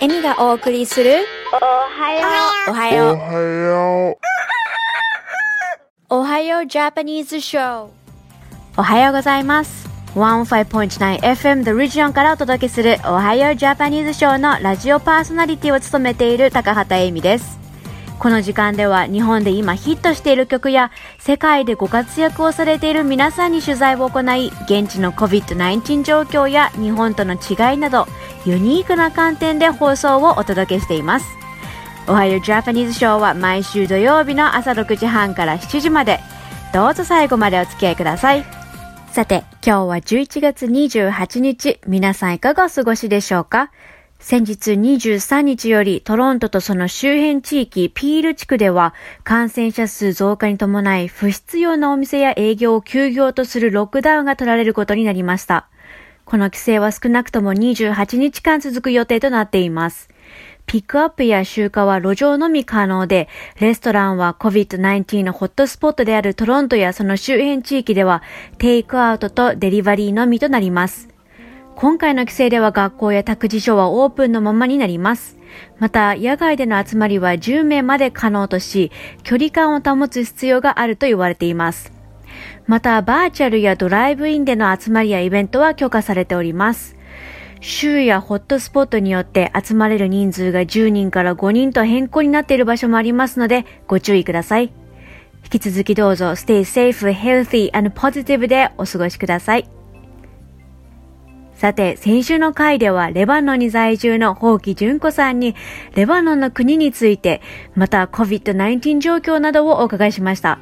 エミがお送りするおはよおはよう。おはよう。おはようジャパニーズショー。おはようございます。105.9FM The Region からお届けするおはようジャパニーズショーのラジオパーソナリティを務めている高畑恵美です。この時間では日本で今ヒットしている曲や世界でご活躍をされている皆さんに取材を行い現地の COVID-19 状況や日本との違いなどユニークな観点で放送をお届けしています。おはようジャパニーズショーは毎週土曜日の朝6時半から7時までどうぞ最後までお付き合いください。さて、今日は11月28日、皆さんいかがお過ごしでしょうか？先日23日よりトロントとその周辺地域ピール地区では感染者数増加に伴い不必要なお店や営業を休業とするロックダウンが取られることになりました。この規制は少なくとも28日間続く予定となっています。ピックアップや集荷は路上のみ可能で、レストランは COVID-19 のホットスポットであるトロントやその周辺地域ではテイクアウトとデリバリーのみとなります。今回の規制では学校や託児所はオープンのままになります。また、野外での集まりは10名まで可能とし、距離感を保つ必要があると言われています。また、バーチャルやドライブインでの集まりやイベントは許可されております。州やホットスポットによって集まれる人数が10人から5人と変更になっている場所もありますのでご注意ください。引き続きどうぞ Stay safe, healthy and positive でお過ごしください。さて、先週の回ではレバノンに在住のホウキ純子さんにレバノンの国について、また COVID-19 状況などをお伺いしました。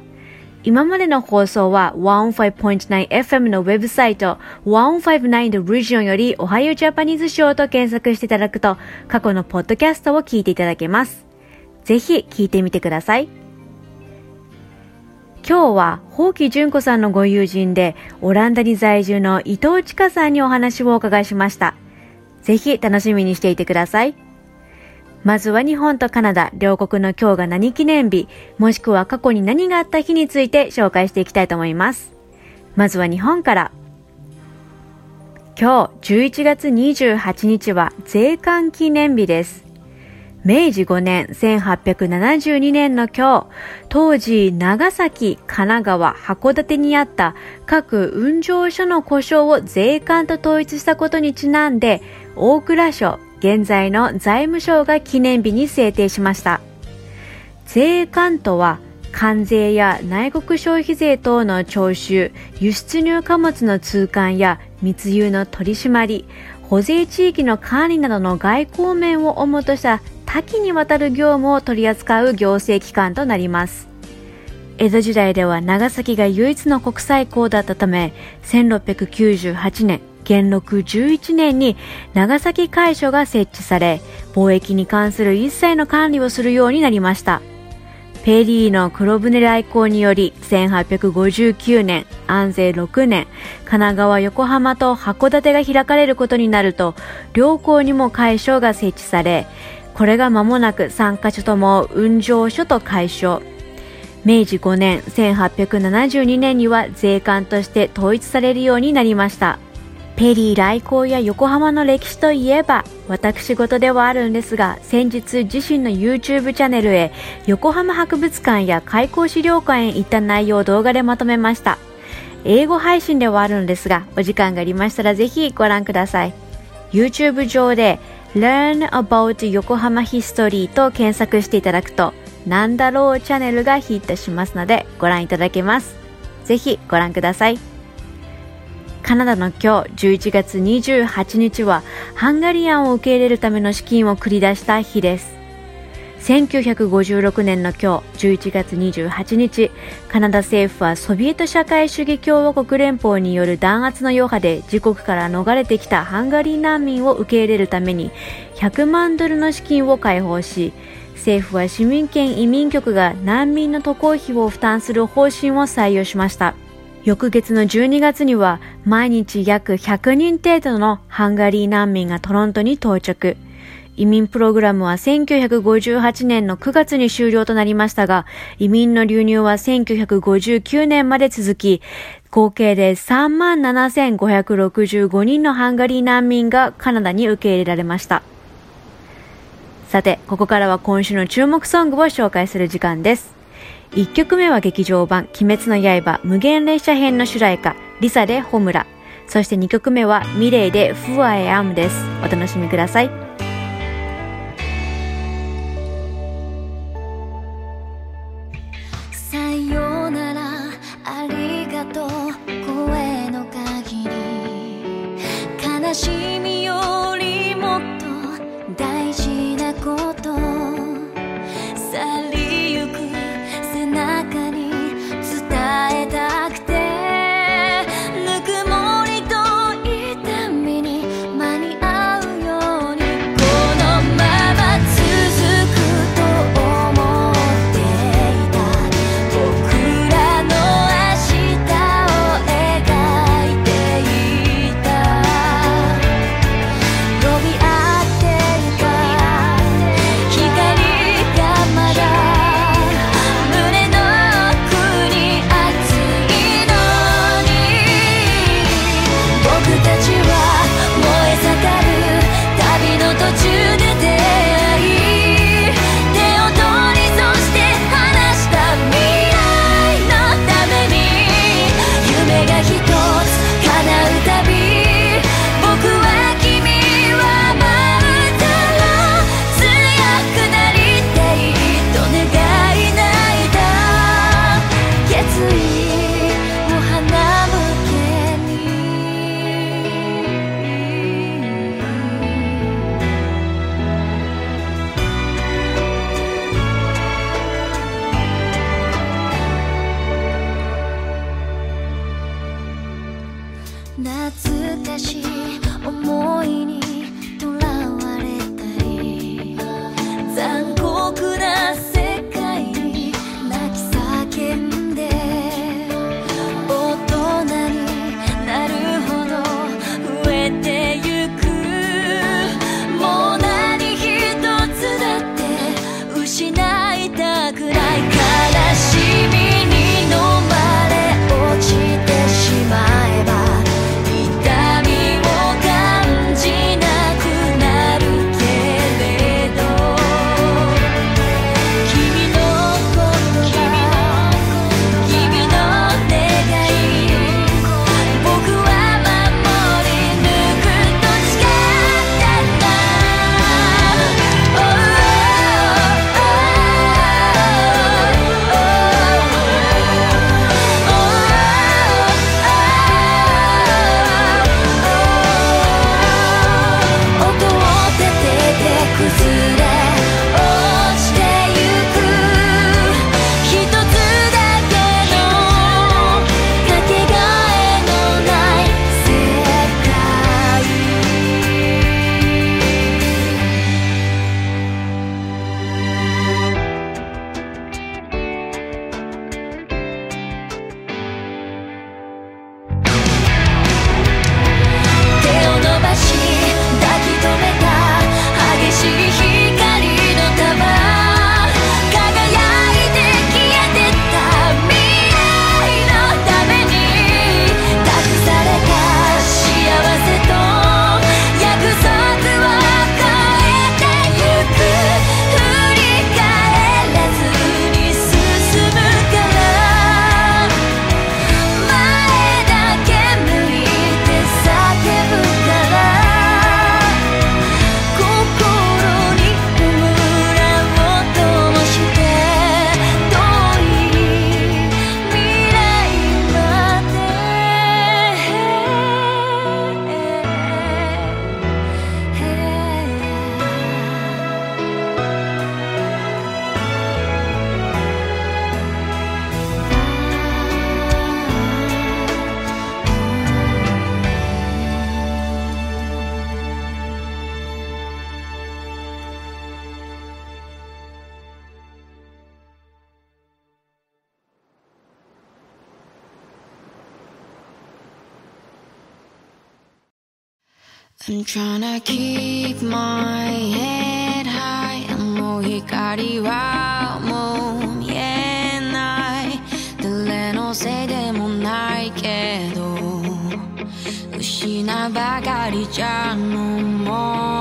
今までの放送は 15.9FM のウェブサイト159 The Region よりおはようジャパニーズショーと検索していただくと過去のポッドキャストを聞いていただけます。ぜひ聞いてみてください。今日は、ホウキ純子さんのご友人で、オランダに在住の伊藤千佳さんにお話をお伺いしました。ぜひ楽しみにしていてください。まずは日本とカナダ両国の今日が何記念日、もしくは過去に何があった日について紹介していきたいと思います。まずは日本から。今日11月28日は税関記念日です。明治5年1872年の今日、当時長崎、神奈川、函館にあった各運上所の故障を税関と統一したことにちなんで、大蔵省、現在の財務省が記念日に制定しました。税関とは、関税や内国消費税等の徴収、輸出入貨物の通関や密輸の取り締まり、保税地域の管理などの外交面を主とした多岐にわたる業務を取り扱う行政機関となります。江戸時代では長崎が唯一の国際港だったため、1698年、元禄11年に長崎海所が設置され、貿易に関する一切の管理をするようになりました。ペリーの黒船来航により1859年、安政6年、神奈川横浜と函館が開かれることになると、両港にも海所が設置され、これが間もなく3カ所とも運上所と解消。明治5年1872年には税関として統一されるようになりました。ペリー来航や横浜の歴史といえば、私事ではあるんですが、先日自身の YouTube チャンネルへ横浜博物館や開港資料館へ行った内容を動画でまとめました。英語配信ではあるんですが、お時間がありましたらぜひご覧ください。YouTube 上で Learn About 横浜 History と検索していただくと、なんだろうチャンネルがヒットしますのでご覧いただけます。ぜひご覧ください。カナダの今日11月28日はハンガリアンを受け入れるための資金を繰り出した日です。1956年の今日11月28日、カナダ政府はソビエト社会主義共和国連邦による弾圧の余波で自国から逃れてきたハンガリー難民を受け入れるために100万ドルの資金を開放し、政府は市民権移民局が難民の渡航費を負担する方針を採用しました。翌月の12月には毎日約100人程度のハンガリー難民がトロントに到着。移民プログラムは1958年の9月に終了となりましたが、移民の流入は1959年まで続き、合計で37,565人のハンガリー難民がカナダに受け入れられました。さて、ここからは今週の注目ソングを紹介する時間です。1曲目は劇場版、鬼滅の刃無限列車編の主題歌、リサでホムラ。そして2曲目は、ミレイでフワエアムです。お楽しみください。I'm trying to keep my head high もう光はもう見えない誰のせいでもないけど失ばかりじゃ No more 何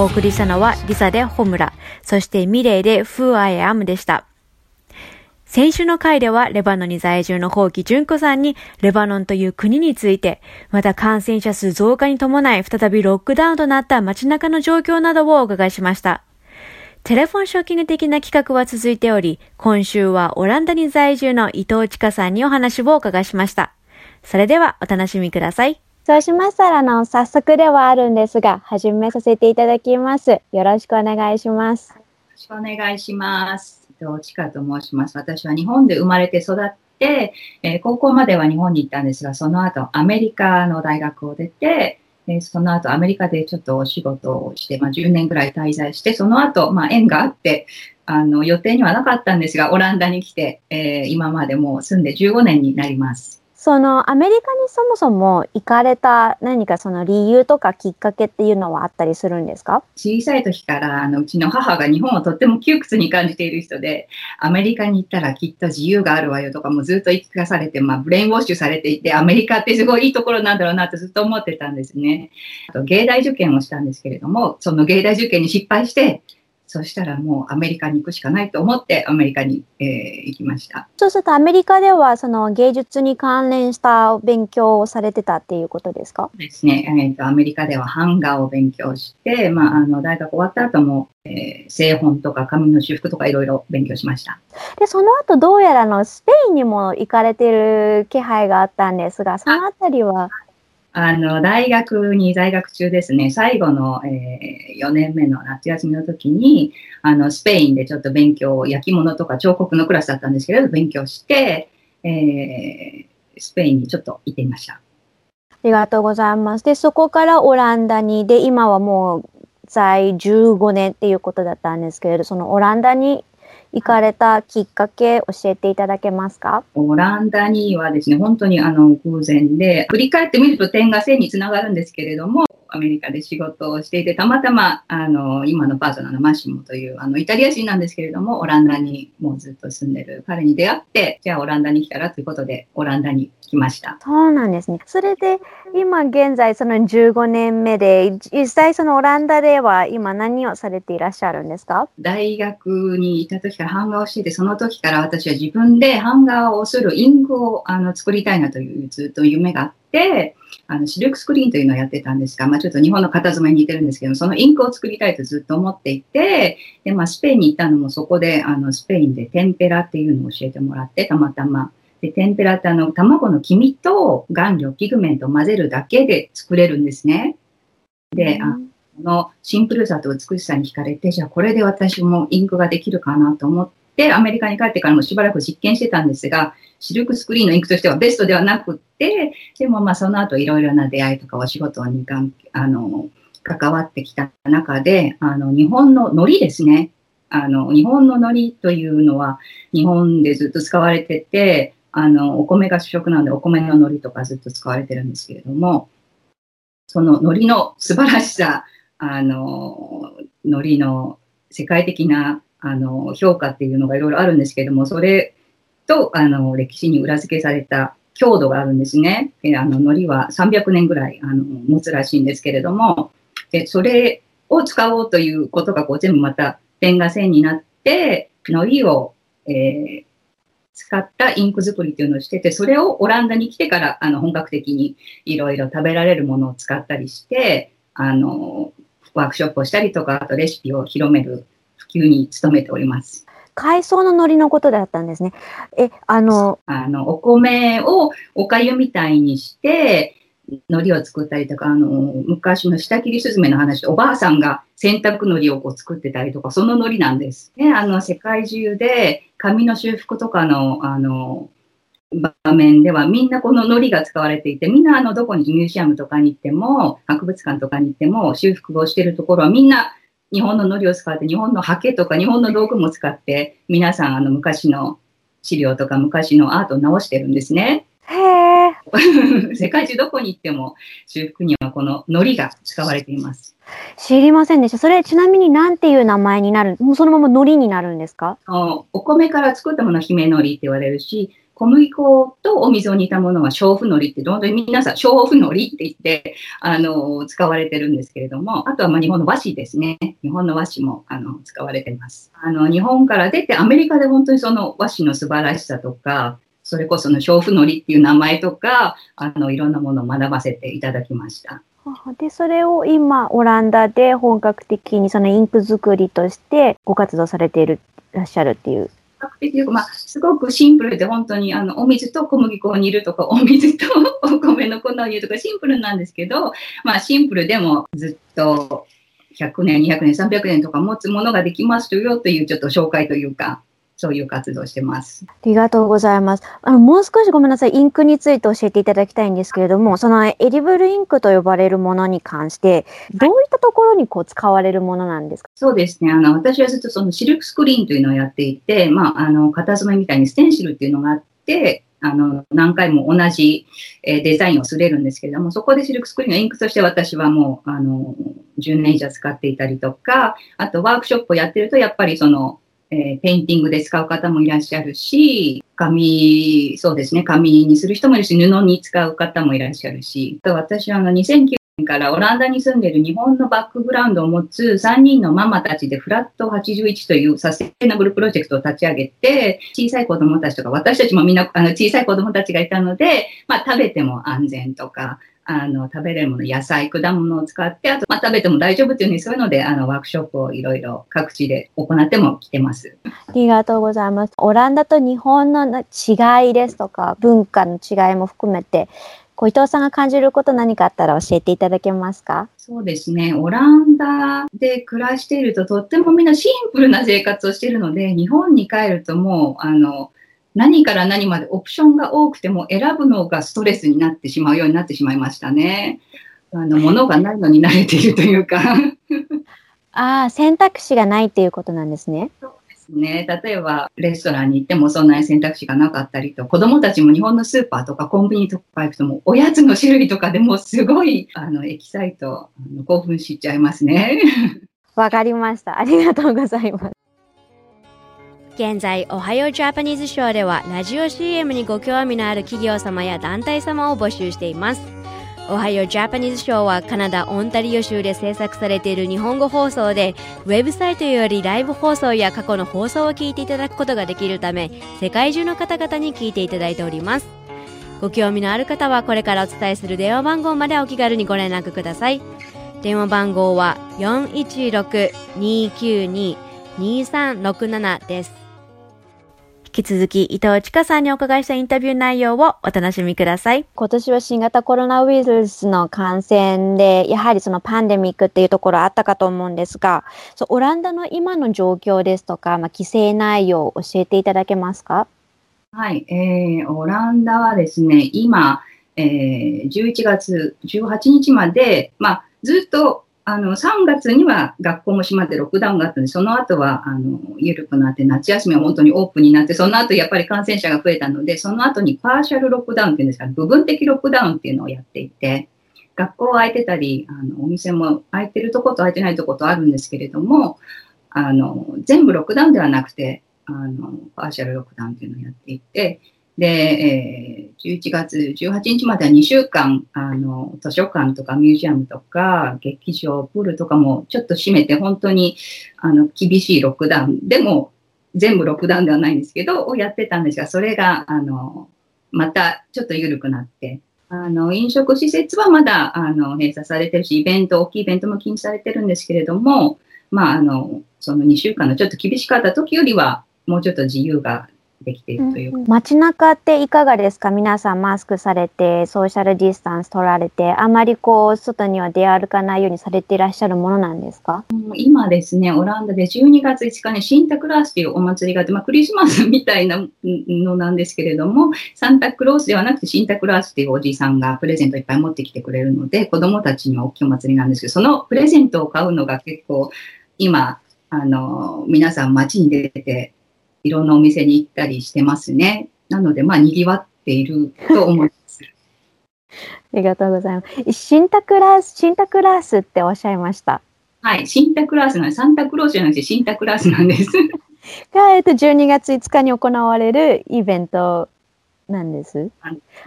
お送りしたのはリサでホムラ、そしてミレイで Who I Am でした。先週の回ではレバノンに在住のホウキ純子さんにレバノンという国について、また感染者数増加に伴い再びロックダウンとなった街中の状況などをお伺いしました。テレフォンショッキング的な企画は続いており、今週はオランダに在住の伊藤千佳さんにお話をお伺いしました。それではお楽しみください。そうしましたら、あの、早速ではあるんですが、始めさせていただきます。よろしくお願いします。よろしくお願いします。伊藤千佳と申します。私は日本で生まれて育って、えー高校までは日本に行ったんですが、その後アメリカの大学を出て、えーその後アメリカでちょっとお仕事をして、まあ、10年ぐらい滞在して、その後、まあ、縁があって、あの、予定にはなかったんですが、オランダに来て、えー今までもう住んで15年になります。その、アメリカにそもそも行かれた何かその理由とかきっかけっていうのはあったりするんですか？小さい時からあのうちの母が日本をとっても窮屈に感じている人でアメリカに行ったらきっと自由があるわよとかもずっと言い聞かされて、まあ、ブレインウォッシュされていてアメリカってすごいいいところなんだろうなってずっと思ってたんですね。あと芸大受験をしたんですけれどもその芸大受験に失敗してそしたらもうアメリカに行くしかないと思ってアメリカに、えー行きました。そうするとアメリカではその芸術に関連した勉強をされてたっていうことですか？ですね、えーとアメリカでは版画を勉強して、まあ、あの大学終わった後も、えー製本とか紙の修復とかいろいろ勉強しました。で、その後どうやらあのスペインにも行かれてる気配があったんですが、そのあたりは、あの、大学に在学中ですね、最後の、え4年目の夏休みの時に、あの、スペインでちょっと勉強、焼き物とか彫刻のクラスだったんですけれど、勉強して、えースペインにちょっと行ってみました。ありがとうございます。で、そこからオランダに、で、今はもう在15年っていうことだったんですけれど、そのオランダに行かれたきっかけ教えていただけますか？オランダにはですね、本当にあの偶然で、振り返ってみると点が線につながるんですけれども、アメリカで仕事をしていて、たまたまあの今のパートナーのマシモというあのイタリア人なんですけれども、オランダにもうずっと住んでる彼に出会って、じゃあオランダに来たらということで、オランダに来ました。そうなんですね。それで、今現在その15年目で、実際そのオランダでは今何をされていらっしゃるんですか？大学にいた時から版画をしていて、その時から私は自分で版画をするインクをあの作りたいなというずっと夢があって、あのシルクスクリーンというのをやってたんですが、まあ、ちょっと日本の型染めに似てるんですけど、そのインクを作りたいとずっと思っていて、で、まあ、スペインに行ったのもそこで、あの、スペインでテンペラっていうのを教えてもらって、たまたま。で、テンペラってあの、卵の黄身と顔料、ピグメントを混ぜるだけで作れるんですね。で、あのシンプルさと美しさに惹かれて、じゃあこれで私もインクができるかなと思って、アメリカに帰ってからもしばらく実験してたんですが、シルクスクリーンのインクとしてはベストではなくって、でもまあその後いろいろな出会いとかお仕事に関あの関わってきた中で、あの日本の海苔ですね。あの日本の海苔というのは日本でずっと使われてて、あのお米が主食なのでお米の海苔とかずっと使われてるんですけれども、その海苔の素晴らしさ、あの海苔の世界的なあの評価っていうのがいろいろあるんですけども、それとあの歴史に裏付けされた強度があるんですね。であの海苔は300年ぐらいあの持つらしいんですけれども、でそれを使おうということがこう全部またペンが線になって、海苔を、えー、使ったインク作りっていうのをしてて、それをオランダに来てからあの本格的にいろいろ食べられるものを使ったりして、あの、ワークショップをしたりとか、あとレシピを広める普及に努めております。海藻の海苔のことだったんですね。え、あの、あの、お米をお粥みたいにして、海苔を作ったりとか、あの、昔の下切りスズメの話で、おばあさんが洗濯海苔をこう作ってたりとか、その海苔なんです。ね、あの、世界中で紙の修復とかの、あの、場面ではみんなこの海苔が使われていて、みんなあの、どこにミュージアムとかに行っても、博物館とかに行っても、修復をしているところはみんな日本の海苔を使って、日本のハケとか日本の道具も使って、皆さんあの、昔の資料とか昔のアートを直してるんですね。へ 世界中どこに行っても修復にはこの海苔が使われています。知りませんでした。それちなみに何ていう名前になるもうそのまま海苔になるんですか？お米から作ったものは姫海苔って言われるし、小麦粉とお水を煮たものは小布海苔って、本当に皆さん、小布海苔って言って、あの、使われてるんですけれども、あとはま日本の和紙ですね。日本の和紙も、あの、使われてます。あの、日本から出て、アメリカで本当にその和紙の素晴らしさとか、それこその小布海苔っていう名前とか、あの、いろんなものを学ばせていただきました。で、それを今、オランダで本格的にそのインク作りとしてご活動されている、らっしゃるっていう較的まあ、すごくシンプルで本当にあのお水と小麦粉を煮るとか お水とお米の粉を煮るとかシンプルなんですけど、まあ、シンプルでもずっと100年200年300年とか持つものができますよというちょっと紹介というかそういう活動してます。ありがとうございます。あの、もう少しごめんなさい、インクについて教えていただきたいんですけれども、その edible インクと呼ばれるものに関して、どういったところにこう使われるものなんですか、そうですね。あの、私はずっとそのシルクスクリーンというのをやっていて、まあ、あの、型染めみたいにステンシルっていうのがあって、あの、何回も同じ、えデザインを刷れるんですけれども、そこでシルクスクリーンのインクとして私はもう、あの、10年以上使っていたりとか、あとワークショップをやってると、やっぱりその、えー、ペインティングで使う方もいらっしゃるし、紙、そうですね、紙にする人もいるし、布に使う方もいらっしゃるし、と私はあの2009年からオランダに住んでいる日本のバックグラウンドを持つ3人のママたちでフラット81というサステナブルプロジェクトを立ち上げて、小さい子供たちとか、私たちもみんなあの小さい子供たちがいたので、まあ食べても安全とか、あの、食べれるもの、野菜、果物を使って、あと、まあ、食べても大丈夫っていうふうに、そういうので、あの、ワークショップをいろいろ各地で行っても来てます。ありがとうございます。オランダと日本の違いですとか、文化の違いも含めて、小伊藤さんが感じること何かあったら教えていただけますか？そうですね。オランダで暮らしているととってもみんなシンプルな生活をしているので、日本に帰るともう、あの、何から何までオプションが多くても選ぶのがストレスになってしまうようになってしまいましたね。あの、ものがないのに慣れているというかああ、選択肢がないっていうことなんですね。そうですね。例えば、レストランに行ってもそんなに選択肢がなかったりと、子供たちも日本のスーパーとかコンビニとか行くとも、おやつの種類とかでもすごい、あの、エキサイト、あの興奮しちゃいますね。わかりました。ありがとうございます。現在、おはようジャパニーズショーでは、ラジオ CM にご興味のある企業様や団体様を募集しています。おはようジャパニーズショーはカナダ・オンタリオ州で制作されている日本語放送で、ウェブサイトよりライブ放送や過去の放送を聞いていただくことができるため、世界中の方々に聞いていただいております。ご興味のある方はこれからお伝えする電話番号までお気軽にご連絡ください。電話番号は416-292-2367です。引き続き伊藤千佳さんにお伺いしたインタビュー内容をお楽しみください。今年は新型コロナウイルスの感染で、やはりそのパンデミックっていうところあったかと思うんですが、そうオランダの今の状況ですとか、まあ、規制内容を教えていただけますか？はい、えー、オランダはですね、今、えー、11月18日まで、まあ、ずっとあの、3月には学校も閉まってロックダウンがあったんで、その後は、あの、緩くなって、夏休みは本当にオープンになって、その後やっぱり感染者が増えたので、その後に partial ロックダウンっていうんですか、部分的ロックダウンっていうのをやっていて、学校は開いてたり、あの、お店も開いてるとこと開いてないとことあるんですけれども、あの、全部ロックダウンではなくて、あの、 partial ロックダウンっていうのをやっていて、で、えー、11月18日までは2週間、あの、図書館とかミュージアムとか、劇場、プールとかもちょっと閉めて、本当に、あの、厳しいロックダウン。でも、全部ロックダウンではないんですけど、をやってたんですが、それが、あの、またちょっと緩くなって、あの、飲食施設はまだ、あの、閉鎖されてるし、イベント、大きいイベントも禁止されてるんですけれども、まあ、あの、その2週間のちょっと厳しかった時よりは、もうちょっと自由ができているという、うん、街中っていかがですか？皆さんマスクされて、ソーシャルディスタンス取られて、あまりこう、外には出歩かないようにされていらっしゃるものなんですか？今ですね、オランダで12月5日にシンタクラースというお祭りがあって、まあ、クリスマスみたいなのなんですけれども、サンタクロースではなくてシンタクラースというおじいさんがプレゼントいっぱい持ってきてくれるので、子供たちには大きいお祭りなんですけど、そのプレゼントを買うのが結構、今、あの、皆さん街に出て、いろんなお店に行ったりしてますね。なので、まあ、賑わっていると思います。ありがとうございます。シンタクラース、シンタクラースっておっしゃいました。はい、シンタクラースなんです。サンタクロースじゃなくてシンタクラースなんです。が、えっと、12月5日に行われるイベントなんです。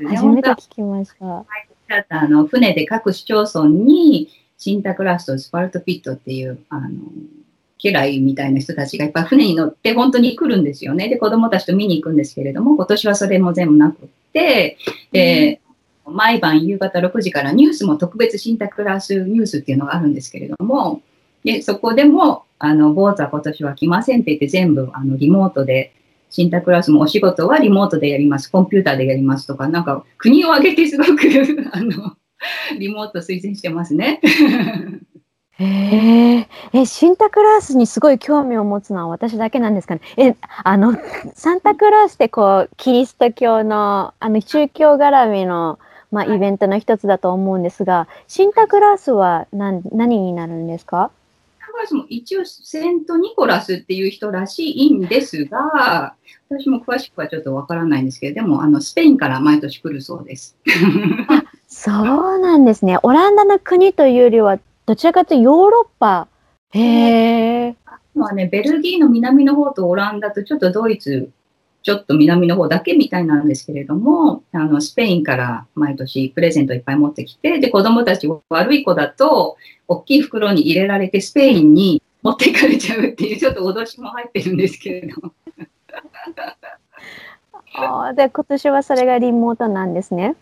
初めて聞きました。はい、あの船で各市町村にシンタクラースとスパルトピットっていう、あの、家来みたいな人たちがいっぱい船に乗って本当に来るんですよね。で、子供たちと見に行くんですけれども、今年はそれも全部なくって、で、うん、毎晩夕方6時からニュースも特別シンタクラスニュースっていうのがあるんですけれども、で、そこでも、あの、坊主は今年は来ませんって言って全部、あの、リモートで、シンタクラスもお仕事はリモートでやります、コンピューターでやりますとか、なんか国を挙げてすごく あの、リモート推薦してますね。へえ、シンタクラースにすごい興味を持つのは私だけなんですかね。え、あの、サンタクラースってこう、キリスト教の、あの、宗教絡みの、まあ、イベントの一つだと思うんですが、シンタクラースは何、何になるんですか？サンタクラースも一応、セント・ニコラスっていう人らしいんですが、私も詳しくはちょっとわからないんですけど、でも、あの、スペインから毎年来るそうです。そうなんですね。オランダの国というよりは、どちらかというとヨーロッパ。へえ。まあね、ベルギーの南の方とオランダとちょっとドイツ、ちょっと南の方だけみたいなんですけれども、あの、スペインから毎年プレゼントいっぱい持ってきて、で、子供たち悪い子だと、大きい袋に入れられてスペインに持っていかれちゃうっていう、ちょっと脅しも入ってるんですけれども。あで、今年はそれがリモートなんですね。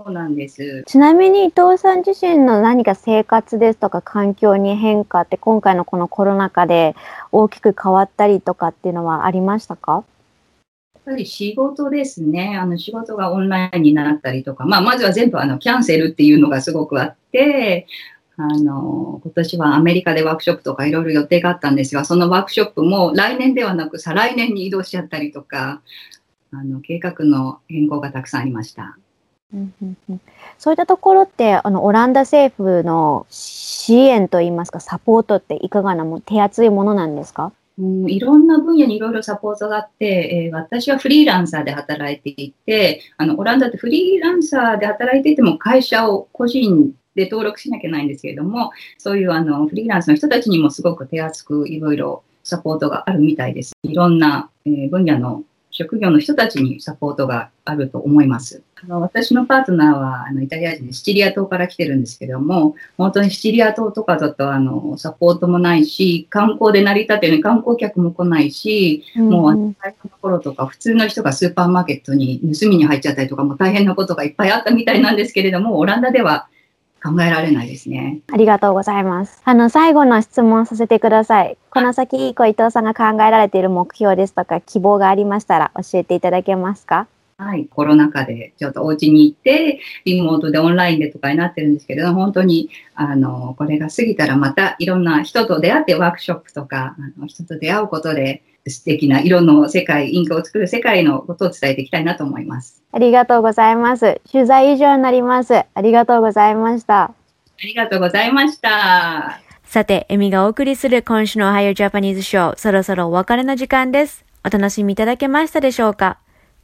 そうなんです。ちなみに伊藤さん自身の何か生活ですとか環境に変化って今回のこのコロナ禍で大きく変わったりとかっていうのはありましたか？やっぱり仕事ですね。あの仕事がオンラインになったりとか、まあまずは全部あのキャンセルっていうのがすごくあって、あの、今年はアメリカでワークショップとかいろいろ予定があったんですが、そのワークショップも来年ではなく再来年に移動しちゃったりとか、あの、計画の変更がたくさんありました。うんうんうん、そういったところってあのオランダ政府の支援といいますかサポートっていかがなも手厚いものなんですか？うん、いろんな分野にいろいろサポートがあって、えー、私はフリーランサーで働いていて、あの、オランダってフリーランサーで働いていても会社を個人で登録しなきゃいけないんですけれども、そういうあの、フリーランスの人たちにもすごく手厚くいろいろサポートがあるみたいです。いろんな、えー、分野の職業の人たちにサポートがあると思います。あの私のパートナーはあのイタリア人でシチリア島から来てるんですけども、本当にシチリア島とかだとあのサポートもないし、観光で成り立ってる観光客も来ないし、うん、もうあの最初の頃とか普通の人がスーパーマーケットに盗みに入っちゃったりとかも大変なことがいっぱいあったみたいなんですけれども、オランダでは考えられないですね。ありがとうございます。あの、最後の質問させてください。この先、小伊藤さんが考えられている目標ですとか、希望がありましたら教えていただけますか？はい、コロナ禍でちょっとお家に行って、リモートでオンラインでとかになってるんですけれど、本当に、あの、これが過ぎたらまたいろんな人と出会ってワークショップとか、あの人と出会うことで、素敵な色の世界、インクを作る世界のことを伝えていきたいなと思います。ありがとうございます。取材以上になります。ありがとうございました。ありがとうございました。さて、エミがお送りする今週のおはようジャパニーズショー、そろそろお別れの時間です。お楽しみいただけましたでしょうか？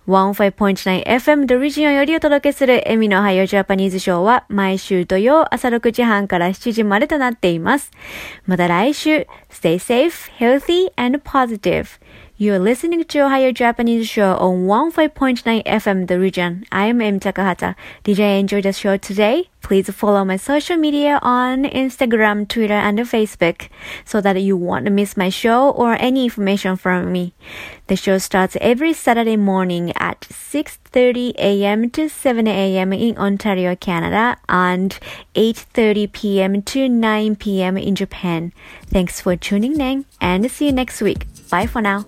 15.9FM ドリジオンよりお届けするエミのハイオジャパニーズショーは毎週土曜朝6時半から7時までとなっています。また来週、Stay safe, healthy and positive. You're listening to Ohio Japanese Show on 15.9 FM The Region. I'm M. Takahata. Did you enjoy the show today? Please follow my social media on Instagram, Twitter, and Facebook so that you won't miss my show or any information from me. The show starts every Saturday morning at 6.30 a.m. to 7 a.m. in Ontario, Canada and 8.30 p.m. to 9 p.m. in Japan. Thanks for tuning in and see you next week. Bye for now.